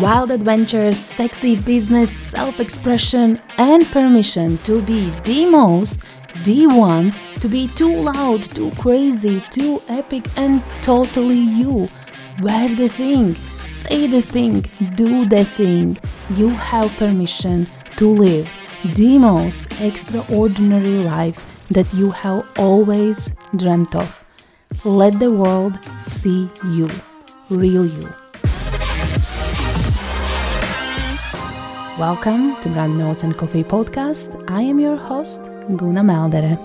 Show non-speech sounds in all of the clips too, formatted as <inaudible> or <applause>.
wild adventures, sexy business, self expression, and permission to be the most, the one, to be too loud, too crazy, too epic, and totally you. Wear the thing, say the thing, do the thing. You have permission to live the most extraordinary life that you have always dreamt of. Let the world see you, real you. Welcome to Brand Notes and Coffee Podcast. I am your host, Guna Meldere.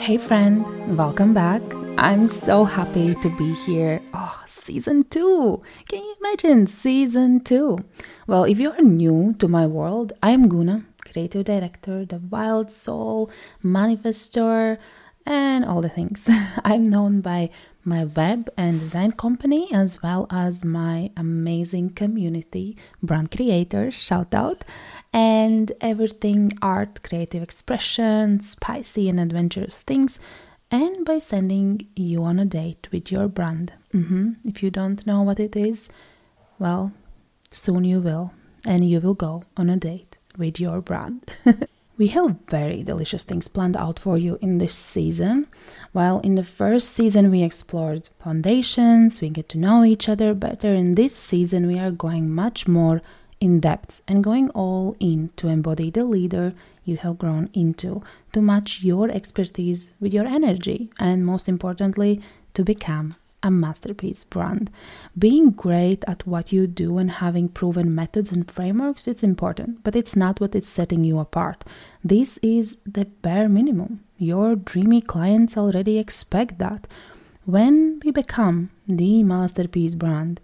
Hey friend, welcome back. I'm so happy to be here. Oh, season two! Can you imagine season two? Well, if you are new to my world, I am Guna, creative director, the wild soul, manifestor, and all the things. <laughs> I'm known by my web and design company as well as my amazing community, brand creators, shout out, and everything art, creative expression, spicy and adventurous things, and by sending you on a date with your brand. Mm-hmm. If you don't know what it is, well, soon you will, and you will go on a date with your brand. <laughs> We have very delicious things planned out for you in this season. While in the first season we explored foundations, we get to know each other better. In this season, we are going much more in depth and going all in to embody the leader you have grown into, to match your expertise with your energy, and most importantly, to become a masterpiece brand. Being great at what you do and having proven methods and frameworks, it's important, but it's not what is setting you apart. This is the bare minimum. Your dreamy clients already expect that. When we become the masterpiece brand,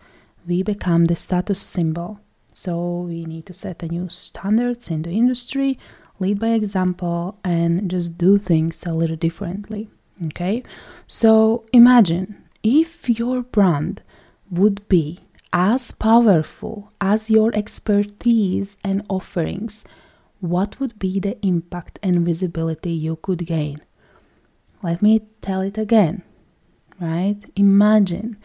we become the status symbol. So we need to set a new standards in the industry, lead by example, and just do things a little differently. Okay? So imagine if your brand would be as powerful as your expertise and offerings, what would be the impact and visibility you could gain? Let me tell it again, right? Imagine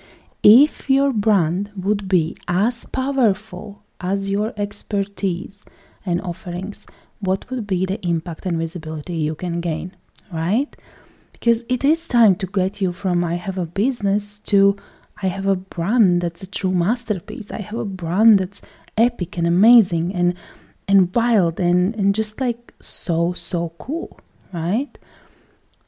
if your brand would be as powerful as your expertise and offerings, what would be the impact and visibility you can gain, right? Because it is time to get you from I have a business to I have a brand that's a true masterpiece. I have a brand that's epic and amazing and and wild and, and just like so so cool, right?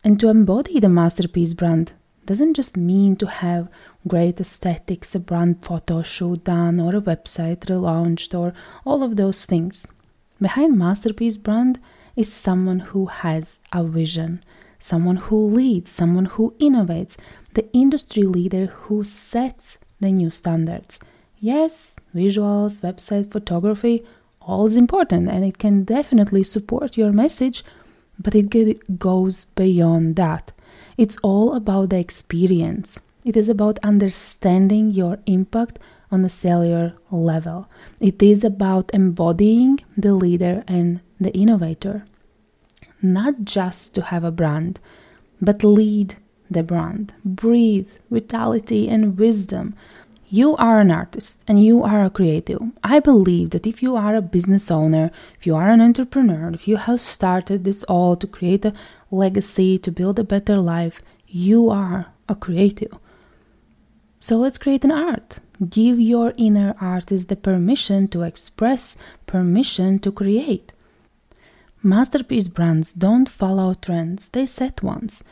And to embody the masterpiece brand doesn't just mean to have great aesthetics, a brand photo shoot done, or a website relaunched, or all of those things. Behind Masterpiece brand is someone who has a vision, someone who leads, someone who innovates, the industry leader who sets the new standards. Yes, visuals, website photography, all is important and it can definitely support your message, but it goes beyond that. It's all about the experience. It is about understanding your impact on a cellular level. It is about embodying the leader and the innovator not just to have a brand, but lead the brand. Breathe vitality and wisdom. You are an artist and you are a creative. I believe that if you are a business owner, if you are an entrepreneur, if you have started this all to create a legacy, to build a better life, you are a creative. So let's create an art. Give your inner artist the permission to express, permission to create. Masterpiece brands don't follow trends, they set ones.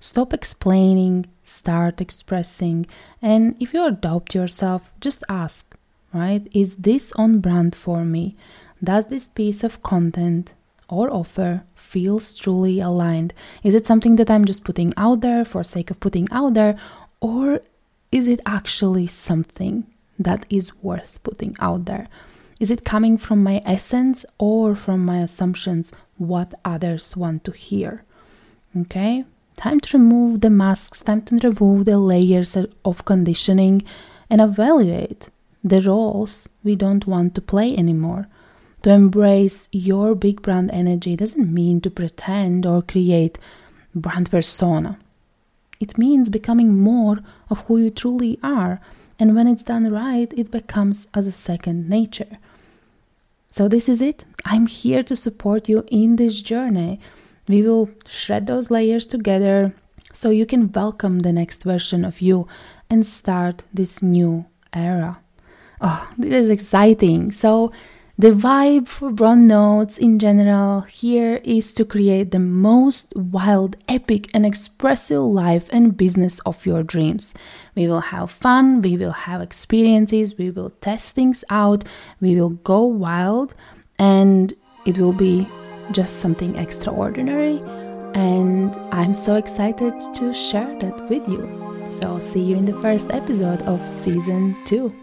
Stop explaining, start expressing, and if you are doubt yourself, just ask, right? Is this on brand for me? Does this piece of content or offer feels truly aligned? Is it something that I'm just putting out there for sake of putting out there, or is it actually something that is worth putting out there? Is it coming from my essence or from my assumptions, what others want to hear? Okay, time to remove the masks, time to remove the layers of conditioning and evaluate the roles we don't want to play anymore. To embrace your big brand energy doesn't mean to pretend or create brand persona. It means becoming more of who you truly are And when it's done right, it becomes as a second nature. So, this is it. I'm here to support you in this journey. We will shred those layers together so you can welcome the next version of you and start this new era. Oh, this is exciting. So, the vibe for Brand Notes in general here is to create the most wild, epic, and expressive life and business of your dreams. We will have fun, we will have experiences, we will test things out, we will go wild, and it will be just something extraordinary. And I'm so excited to share that with you. So, see you in the first episode of season two.